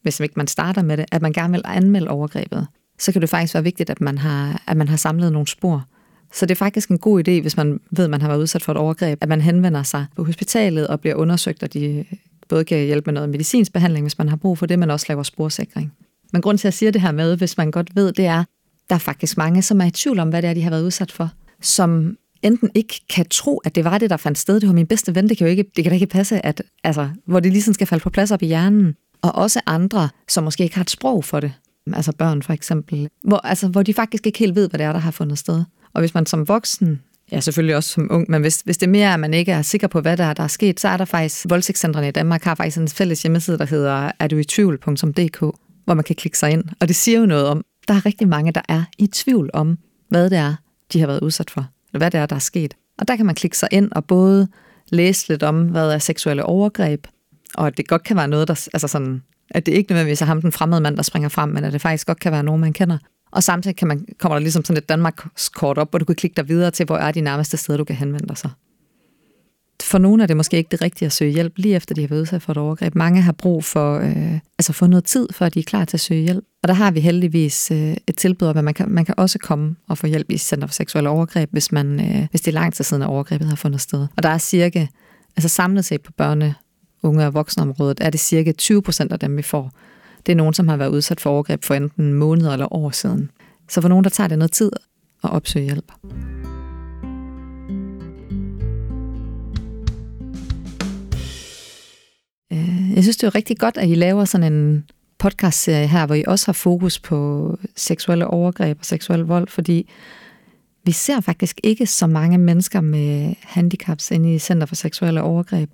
hvis ikke man starter med det, at man gerne vil anmelde overgrebet, så kan det faktisk være vigtigt, at man har, at man har samlet nogle spor. Så det er faktisk en god idé, hvis man ved, at man har været udsat for et overgreb, at man henvender sig på hospitalet og bliver undersøgt, og de både kan hjælpe med noget medicinsk behandling, hvis man har brug for det, men også laver sporsikring. Men grund til, at jeg siger det her med, hvis man godt ved, det er, der er faktisk mange, som er i tvivl om, hvad det er, de har været udsat for, som enten ikke kan tro, at det var det, der fandt sted. Det var min bedste ven, det kan jo ikke, det kan da ikke passe, at, altså, hvor det ligesom skal falde på plads op i hjernen og også andre, som måske ikke har et sprog for det. Altså børn for eksempel, hvor, altså, hvor de faktisk ikke helt ved, hvad det er, der har fundet sted. Og hvis man som voksen, ja selvfølgelig også som ung, men hvis, hvis det er mere, at man ikke er sikker på, hvad der er, der er sket, så er der faktisk, voldtægtscentrene i Danmark har faktisk en fælles hjemmeside, der hedder erduitvivl.dk, hvor man kan klikke sig ind. Og det siger jo noget om, der er rigtig mange, der er i tvivl om, hvad det er, de har været udsat for, eller hvad det er, der er sket. Og der kan man klikke sig ind og både læse lidt om, hvad er seksuelle overgreb, og at det godt kan være noget, der, altså sådan, at det ikke nødvendigvis er ham, den fremmede mand, der springer frem, men at det faktisk godt kan være nogen, man kender. Og samtidig kan man, kommer der ligesom sådan et Danmark-kort op, hvor du kan klikke dig videre til, hvor er de nærmeste steder, du kan henvende dig så. For nogle er det måske ikke det rigtige at søge hjælp, lige efter de har været udsat for et overgreb. Mange har brug for, øh, altså få noget tid, før de er klar til at søge hjælp. Og der har vi heldigvis øh, et tilbud om, at man kan, man kan også komme og få hjælp i Center for Seksuelle Overgreb, hvis, man, øh, hvis det er lang tid siden, at overgrebet har fundet sted. Og der er cirka, altså samlet set på børne unge- og voksenområdet, er det cirka 20 procent af dem, vi får. Det er nogen, som har været udsat for overgreb for enten måneder eller år siden. Så for nogen, der tager det noget tid at opsøge hjælp. Øh, jeg synes, det er rigtig godt, at I laver sådan en podcastserie her, hvor I også har fokus på seksuelle overgreb og seksuel vold, fordi vi ser faktisk ikke så mange mennesker med handicaps inde i Center for Seksuelle Overgreb.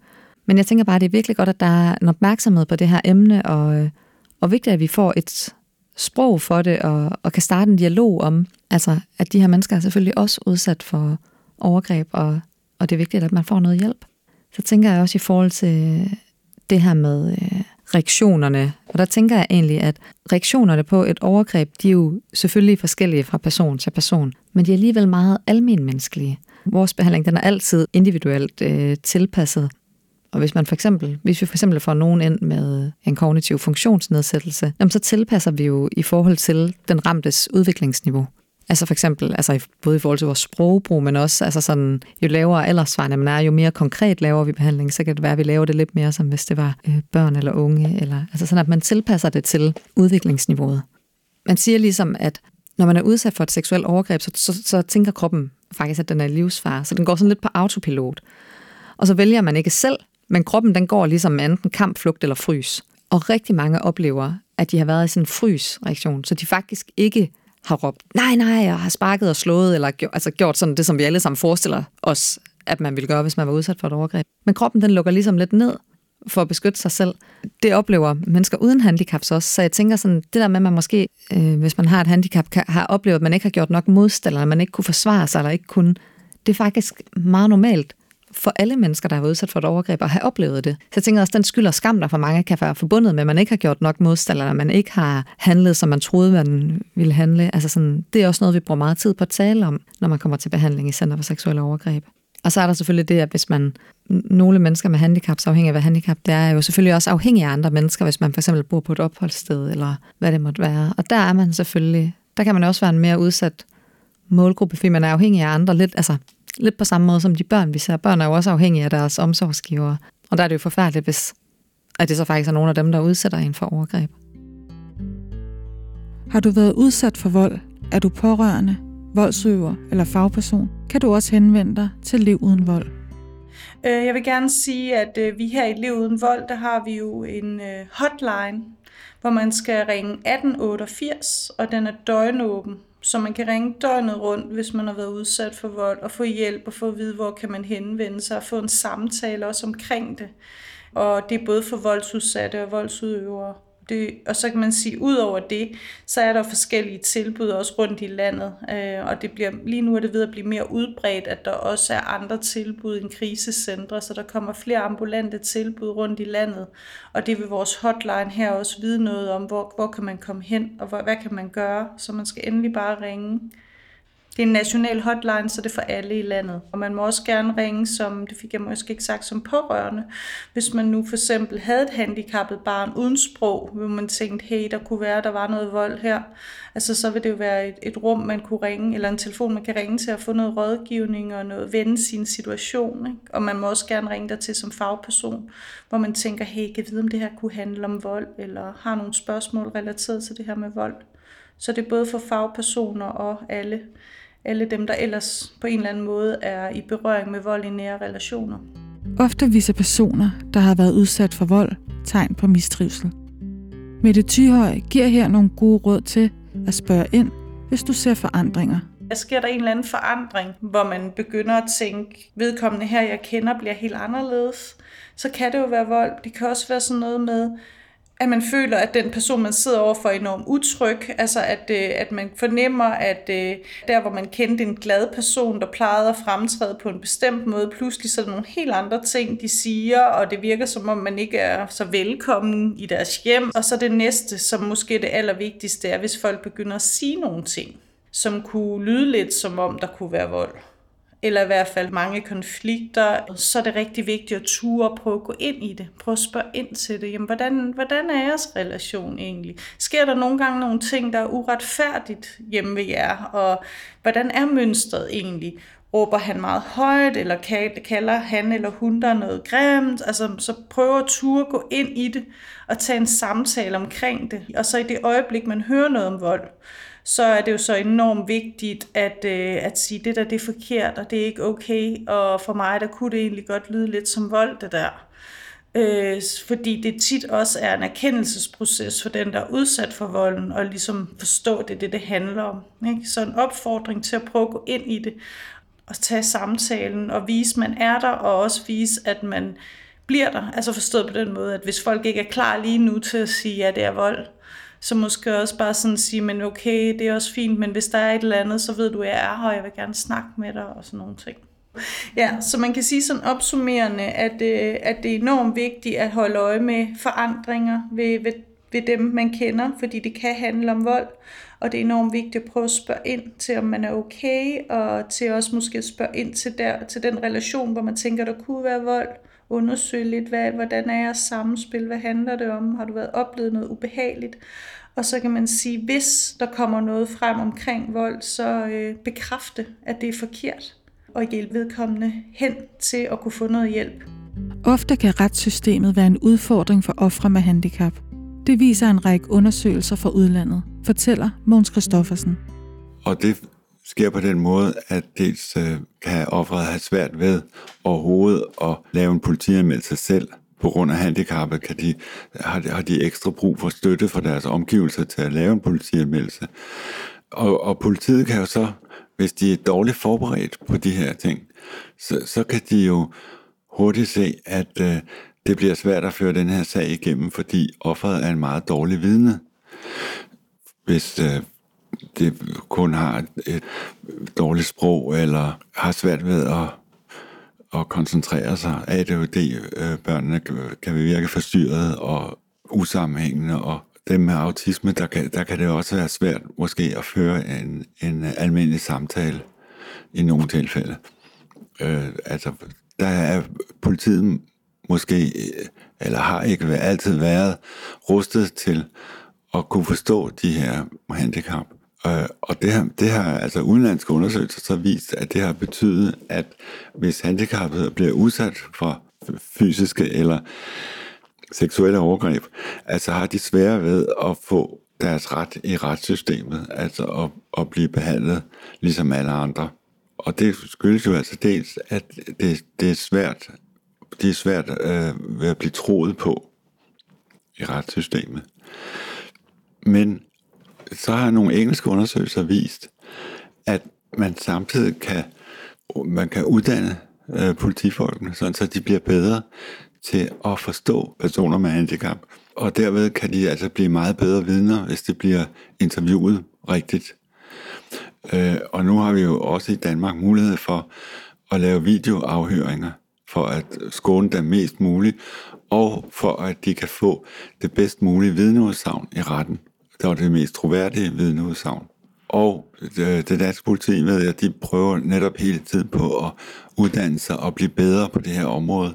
Men jeg tænker bare, at det er virkelig godt, at der er en opmærksomhed på det her emne, og, og vigtigt, at vi får et sprog for det, og, og kan starte en dialog om, altså, at de her mennesker er selvfølgelig også udsat for overgreb, og, og det er vigtigt, at man får noget hjælp. Så tænker jeg også i forhold til det her med øh, reaktionerne, og der tænker jeg egentlig, at reaktionerne på et overgreb, de er jo selvfølgelig forskellige fra person til person, men de er alligevel meget almenmenneskelige. Vores behandling, den er altid individuelt øh, tilpasset. Og hvis man for eksempel, hvis vi for eksempel får nogen ind med en kognitiv funktionsnedsættelse, jamen så tilpasser vi jo i forhold til den ramtes udviklingsniveau. Altså for eksempel, altså både i forhold til vores sprogbrug, men også altså sådan, jo lavere aldersvarende man er, jo mere konkret laver vi behandling, så kan det være, at vi laver det lidt mere, som hvis det var øh, børn eller unge, eller, altså sådan, at man tilpasser det til udviklingsniveauet. Man siger ligesom, at når man er udsat for et seksuelt overgreb, så, så, så tænker kroppen faktisk, at den er livsfare, så den går sådan lidt på autopilot. Og så vælger man ikke selv, men kroppen den går ligesom enten kamp, flugt eller frys. Og rigtig mange oplever, at de har været i sådan en frysreaktion, så de faktisk ikke har råbt, nej, nej, jeg har sparket og slået, eller gjort, altså gjort sådan det, som vi alle sammen forestiller os, at man ville gøre, hvis man var udsat for et overgreb. Men kroppen, den lukker ligesom lidt ned for at beskytte sig selv. Det oplever mennesker uden handicaps også. Så jeg tænker sådan, det der med, at man måske, øh, hvis man har et handicap, kan, har oplevet, at man ikke har gjort nok modstand, eller man ikke kunne forsvare sig, eller ikke kunne, det er faktisk meget normalt for alle mennesker, der har været udsat for et overgreb, at have oplevet det. Så jeg tænker også, at den skyld og skam, der for mange kan være forbundet med, at man ikke har gjort nok modstand, eller man ikke har handlet, som man troede, man ville handle. Altså sådan, det er også noget, vi bruger meget tid på at tale om, når man kommer til behandling i Center for Seksuelle Overgreb. Og så er der selvfølgelig det, at hvis man, nogle mennesker med handicaps, afhængig af hvad handicap det er, er jo selvfølgelig også afhængig af andre mennesker, hvis man for eksempel bor på et opholdssted, eller hvad det måtte være. Og der er man selvfølgelig, der kan man også være en mere udsat målgruppe, fordi man er afhængig af andre lidt, altså lidt på samme måde som de børn, vi ser. Børn er jo også afhængige af deres omsorgsgivere. Og der er det jo forfærdeligt, hvis at det så faktisk er nogle af dem, der udsætter en for overgreb. Har du været udsat for vold? Er du pårørende, voldsøver eller fagperson? Kan du også henvende dig til Liv Uden Vold. Øh, jeg vil gerne sige, at øh, vi her i Liv Uden Vold, der har vi jo en øh, hotline, hvor man skal ringe 1888, og den er døgnåben. Så man kan ringe døgnet rundt, hvis man har været udsat for vold, og få hjælp og få at vide, hvor kan man henvende sig, og få en samtale også omkring det. Og det er både for voldsudsatte og voldsudøvere det, og så kan man sige, ud over det, så er der forskellige tilbud også rundt i landet, øh, og det bliver, lige nu er det ved at blive mere udbredt, at der også er andre tilbud end krisecentre, så der kommer flere ambulante tilbud rundt i landet, og det vil vores hotline her også vide noget om, hvor, hvor kan man komme hen, og hvor, hvad kan man gøre, så man skal endelig bare ringe. Det er en national hotline, så det er for alle i landet. Og man må også gerne ringe som, det fik jeg måske ikke sagt, som pårørende. Hvis man nu for eksempel havde et handicappet barn uden sprog, hvor man tænkte, hey, der kunne være, der var noget vold her. Altså så vil det jo være et, et rum, man kunne ringe, eller en telefon, man kan ringe til at få noget rådgivning og noget vende sin situation. Ikke? Og man må også gerne ringe der til som fagperson, hvor man tænker, hey, kan vide, om det her kunne handle om vold, eller har nogle spørgsmål relateret til det her med vold. Så det er både for fagpersoner og alle alle dem, der ellers på en eller anden måde er i berøring med vold i nære relationer. Ofte viser personer, der har været udsat for vold, tegn på mistrivsel. Mette Tyhøj giver her nogle gode råd til at spørge ind, hvis du ser forandringer. Der sker der en eller anden forandring, hvor man begynder at tænke, vedkommende her, jeg kender, bliver helt anderledes. Så kan det jo være vold. Det kan også være sådan noget med, at man føler, at den person, man sidder overfor, er enormt utryg. Altså, at, øh, at man fornemmer, at øh, der, hvor man kendte en glad person, der plejede at fremtræde på en bestemt måde, pludselig så er der nogle helt andre ting, de siger, og det virker som om, man ikke er så velkommen i deres hjem. Og så det næste, som måske det allervigtigste er, hvis folk begynder at sige nogle ting, som kunne lyde lidt som om, der kunne være vold eller i hvert fald mange konflikter, så er det rigtig vigtigt at ture og prøve at gå ind i det. Prøve at spørge ind til det. Jamen, hvordan, hvordan er jeres relation egentlig? Sker der nogle gange nogle ting, der er uretfærdigt hjemme ved jer? Og hvordan er mønstret egentlig? Råber han meget højt, eller kalder han eller hun der noget grimt? Altså, så prøv at ture gå ind i det og tage en samtale omkring det. Og så i det øjeblik, man hører noget om vold, så er det jo så enormt vigtigt at, øh, at sige, det der det er forkert, og det er ikke okay, og for mig der kunne det egentlig godt lyde lidt som vold, det der. Øh, fordi det tit også er en erkendelsesproces for den, der er udsat for volden, og ligesom forstå det, det det handler om. Ikke? Så en opfordring til at prøve at gå ind i det, og tage samtalen, og vise, man er der, og også vise, at man bliver der. Altså forstået på den måde, at hvis folk ikke er klar lige nu til at sige, ja, det er vold, så måske også bare sådan sige, men okay, det er også fint, men hvis der er et eller andet, så ved du, at jeg er her, og jeg vil gerne snakke med dig, og sådan nogle ting. Ja, så man kan sige sådan opsummerende, at, øh, at det er enormt vigtigt at holde øje med forandringer ved, ved, ved dem, man kender, fordi det kan handle om vold, og det er enormt vigtigt at prøve at spørge ind til, om man er okay, og til også måske at spørge ind til, der, til den relation, hvor man tænker, der kunne være vold, undersøge lidt, hvad, hvordan er jeres samspil, hvad handler det om, har du været oplevet noget ubehageligt, og så kan man sige, hvis der kommer noget frem omkring vold, så øh, bekræfte, at det er forkert og hjælpe vedkommende hen til at kunne få noget hjælp. Ofte kan retssystemet være en udfordring for ofre med handicap. Det viser en række undersøgelser fra udlandet, fortæller Måns Christoffersen. Og det sker på den måde, at dels øh, kan offeret have svært ved overhovedet at lave en politianmeldelse selv. På grund af handicappet kan de, har, de, har de ekstra brug for støtte fra deres omgivelser til at lave en politianmeldelse. Og, og politiet kan jo så hvis de er dårligt forberedt på de her ting, så, så kan de jo hurtigt se, at øh, det bliver svært at føre den her sag igennem, fordi offeret er en meget dårlig vidne. Hvis øh, det kun har et, dårligt sprog, eller har svært ved at, at koncentrere sig. ADHD-børnene øh, kan virke forstyrret og usammenhængende og dem med autisme, der kan, der kan det også være svært måske at føre en, en almindelig samtale i nogle tilfælde. Øh, altså, der er politiet måske, øh, eller har ikke altid været rustet til at kunne forstå de her handicap. Øh, og det har, det har altså udenlandske undersøgelser så vist, at det har betydet, at hvis handicappede bliver udsat for fysiske eller seksuelle overgreb, altså har de svære ved at få deres ret i retssystemet, altså at, at blive behandlet ligesom alle andre. Og det skyldes jo altså dels, at det, det er svært, det er svært øh, ved at blive troet på i retssystemet. Men så har nogle engelske undersøgelser vist, at man samtidig kan, man kan uddanne øh, politifolkene, sådan så de bliver bedre til at forstå personer med handicap. Og derved kan de altså blive meget bedre vidner, hvis de bliver interviewet rigtigt. Øh, og nu har vi jo også i Danmark mulighed for at lave videoafhøringer, for at skåne dem mest muligt, og for at de kan få det bedst mulige vidneudsagn i retten. Det var det mest troværdige vidneudsagn. Og det, det danske politi ved jeg, de prøver netop hele tiden på at uddanne sig og blive bedre på det her område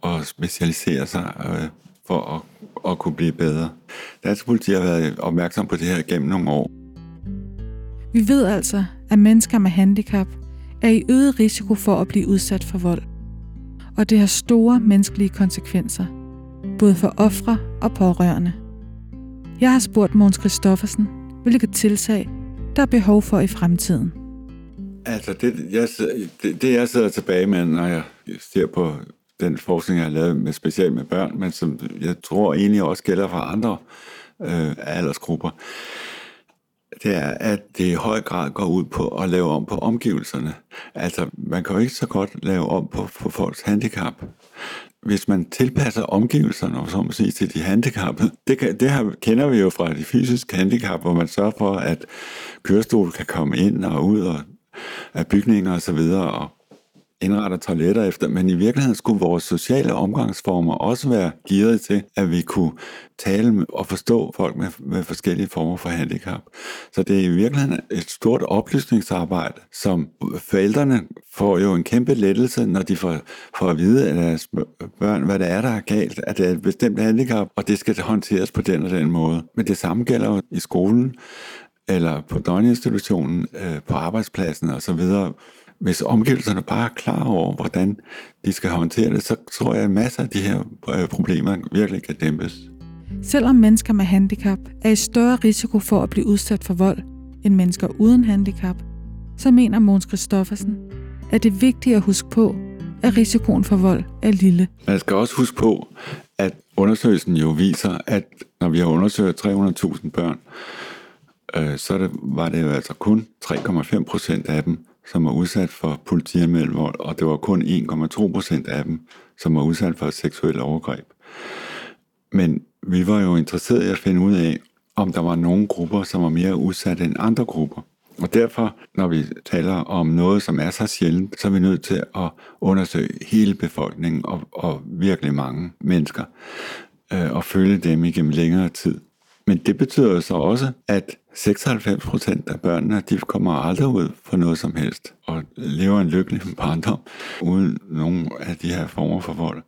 og specialisere sig øh, for at, at kunne blive bedre. Dansk politi har været opmærksom på det her gennem nogle år. Vi ved altså, at mennesker med handicap er i øget risiko for at blive udsat for vold. Og det har store menneskelige konsekvenser, både for ofre og pårørende. Jeg har spurgt Måns Christoffersen, hvilke tiltag der er behov for i fremtiden. Altså, det jeg, det, det jeg sidder tilbage med, når jeg ser på den forskning, jeg har lavet med specielt med børn, men som jeg tror egentlig også gælder for andre øh, aldersgrupper, det er, at det i høj grad går ud på at lave om på omgivelserne. Altså, man kan jo ikke så godt lave om på, på folks handicap. Hvis man tilpasser omgivelserne, og så må sige, til de handicappede, det, kan, det her kender vi jo fra de fysiske handicap, hvor man sørger for, at kørestol kan komme ind og ud og af bygninger osv., og, og indretter toiletter efter, men i virkeligheden skulle vores sociale omgangsformer også være gearet til, at vi kunne tale med og forstå folk med, med forskellige former for handicap. Så det er i virkeligheden et stort oplysningsarbejde, som forældrene får jo en kæmpe lettelse, når de får, får at vide af deres børn, hvad det er, der er galt, at det er et bestemt handicap, og det skal håndteres på den og den måde. Men det samme gælder jo i skolen, eller på døgninstitutionen, øh, på arbejdspladsen osv., hvis omgivelserne bare er klar over, hvordan de skal håndtere det, så tror jeg, at masser af de her øh, problemer virkelig kan dæmpes. Selvom mennesker med handicap er i større risiko for at blive udsat for vold end mennesker uden handicap, så mener Måns Christoffersen, at det er vigtigt at huske på, at risikoen for vold er lille. Man skal også huske på, at undersøgelsen jo viser, at når vi har undersøgt 300.000 børn, øh, så det, var det jo altså kun 3,5 procent af dem, som var udsat for politianmeldt vold, og det var kun 1,2 procent af dem, som var udsat for seksuel overgreb. Men vi var jo interesserede i at finde ud af, om der var nogle grupper, som var mere udsatte end andre grupper. Og derfor, når vi taler om noget, som er så sjældent, så er vi nødt til at undersøge hele befolkningen og, og virkelig mange mennesker øh, og følge dem igennem længere tid. Men det betyder jo så også, at 96 procent af børnene, de kommer aldrig ud for noget som helst, og lever en lykkelig barndom uden nogen af de her former for vold.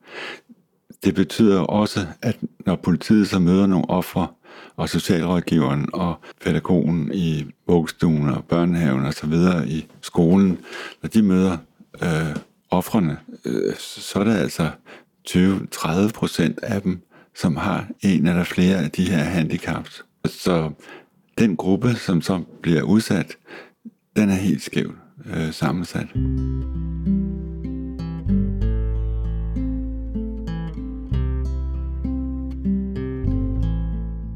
Det betyder også, at når politiet så møder nogle ofre, og socialrådgiveren og pædagogen i vuggestuen og børnehaven og så videre i skolen, når de møder øh, offrene, øh, så er det altså 20-30 procent af dem, som har en eller flere af de her handicaps. Så den gruppe, som så bliver udsat, den er helt skævt øh, sammensat.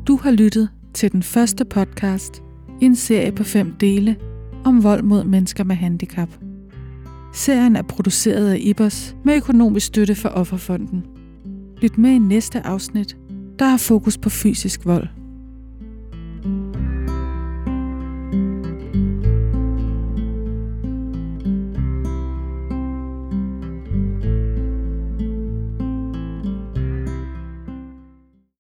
Du har lyttet til den første podcast i en serie på fem dele om vold mod mennesker med handicap. Serien er produceret af Ibers med økonomisk støtte fra Offerfonden. Lyt med i næste afsnit, der har fokus på fysisk vold.